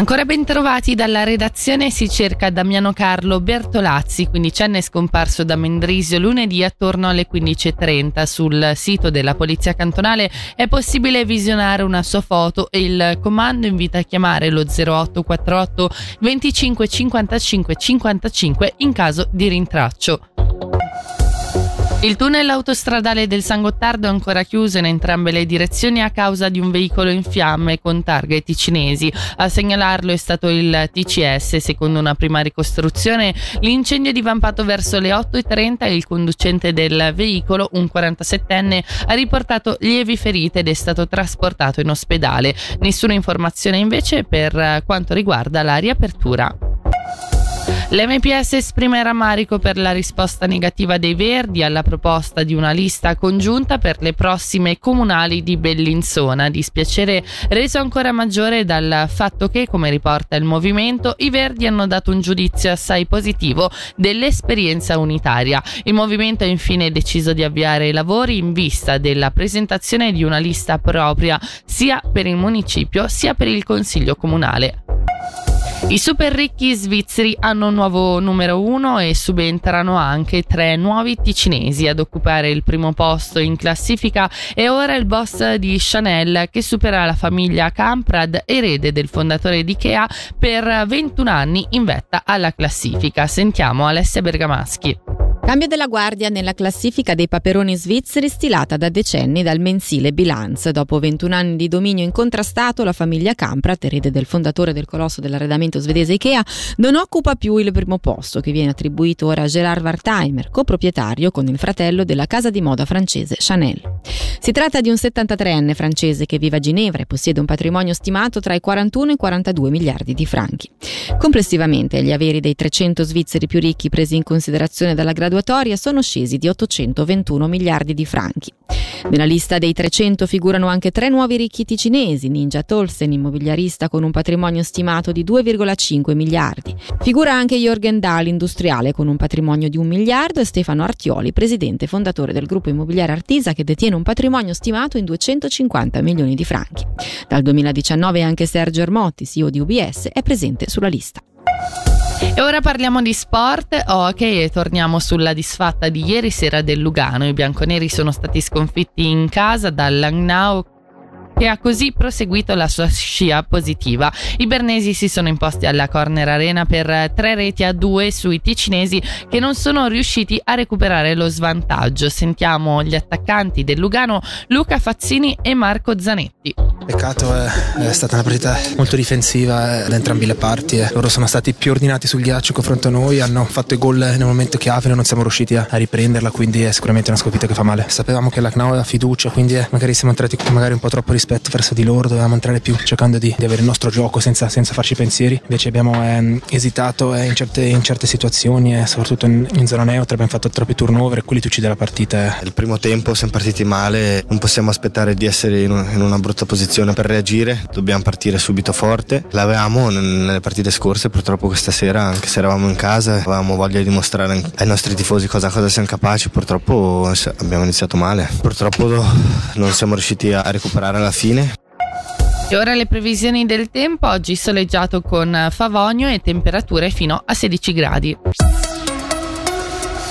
Ancora ben trovati dalla redazione si cerca Damiano Carlo Bertolazzi, quindicenne scomparso da Mendrisio lunedì attorno alle 15.30. Sul sito della Polizia Cantonale è possibile visionare una sua foto e il comando invita a chiamare lo 0848 25 55 55 in caso di rintraccio. Il tunnel autostradale del San Gottardo è ancora chiuso in entrambe le direzioni a causa di un veicolo in fiamme con targhe ticinesi. A segnalarlo è stato il TCS. Secondo una prima ricostruzione, l'incendio è divampato verso le 8.30 e il conducente del veicolo, un 47enne, ha riportato lievi ferite ed è stato trasportato in ospedale. Nessuna informazione invece per quanto riguarda la riapertura. L'MPS esprime rammarico per la risposta negativa dei Verdi alla proposta di una lista congiunta per le prossime comunali di Bellinzona. Dispiacere reso ancora maggiore dal fatto che, come riporta il movimento, i Verdi hanno dato un giudizio assai positivo dell'esperienza unitaria. Il movimento ha infine deciso di avviare i lavori in vista della presentazione di una lista propria sia per il municipio sia per il Consiglio comunale. I super ricchi svizzeri hanno un nuovo numero uno e subentrano anche tre nuovi ticinesi ad occupare il primo posto in classifica e ora il boss di Chanel che supera la famiglia Camprad, erede del fondatore di Ikea, per 21 anni in vetta alla classifica. Sentiamo Alessia Bergamaschi. Cambio della guardia nella classifica dei paperoni svizzeri stilata da decenni dal mensile Bilanz. Dopo 21 anni di dominio incontrastato, la famiglia Kamprat, erede del fondatore del colosso dell'arredamento svedese Ikea, non occupa più il primo posto che viene attribuito ora a Gerard Wartheimer, coproprietario con il fratello della casa di moda francese Chanel. Si tratta di un 73enne francese che vive a Ginevra e possiede un patrimonio stimato tra i 41 e i 42 miliardi di franchi. Complessivamente gli averi dei 300 svizzeri più ricchi presi in considerazione dalla graduatoria sono scesi di 821 miliardi di franchi. Nella lista dei 300 figurano anche tre nuovi ricchi ticinesi, Ninja Tolsen, immobiliarista con un patrimonio stimato di 2,5 miliardi. Figura anche Jorgen Dahl, industriale con un patrimonio di un miliardo e Stefano Artioli, presidente e fondatore del gruppo immobiliare Artisa che detiene un patrimonio stimato in 250 milioni di franchi. Dal 2019 anche Sergio Ermotti, CEO di UBS, è presente sulla lista. E ora parliamo di sport, ok, e torniamo sulla disfatta di ieri sera del Lugano. I bianconeri sono stati sconfitti in casa dal Che ha così proseguito la sua scia positiva. I bernesi si sono imposti alla Corner Arena per tre reti a due sui ticinesi che non sono riusciti a recuperare lo svantaggio. Sentiamo gli attaccanti del Lugano Luca Fazzini e Marco Zanetti. Peccato, è, è stata una partita molto difensiva da entrambe le parti. Eh. Loro sono stati più ordinati sul ghiaccio confronto a noi, hanno fatto i gol nel momento chiave, noi non siamo riusciti a, riprenderla, quindi è sicuramente una sconfitta che fa male. Sapevamo che la Knau aveva fiducia, quindi eh, magari siamo entrati magari un po' troppo rispetto rispetto verso di loro, dovevamo entrare più cercando di, di avere il nostro gioco senza, senza farci pensieri. Invece abbiamo eh, esitato eh, in, certe, in, certe, situazioni, eh, soprattutto in, in, zona neutra, abbiamo fatto troppi turnover e quelli ti uccide la partita. Eh. Il primo tempo siamo partiti male, non possiamo aspettare di essere in, un, in una brutta posizione per reagire, dobbiamo partire subito forte. L'avevamo nelle partite scorse, purtroppo questa sera, anche se eravamo in casa, avevamo voglia di dimostrare ai nostri tifosi cosa, cosa siamo capaci, purtroppo abbiamo iniziato male. Purtroppo non siamo riusciti a recuperare alla fine. E ora le previsioni del tempo, oggi soleggiato con Favonio e temperature fino a 16 gradi.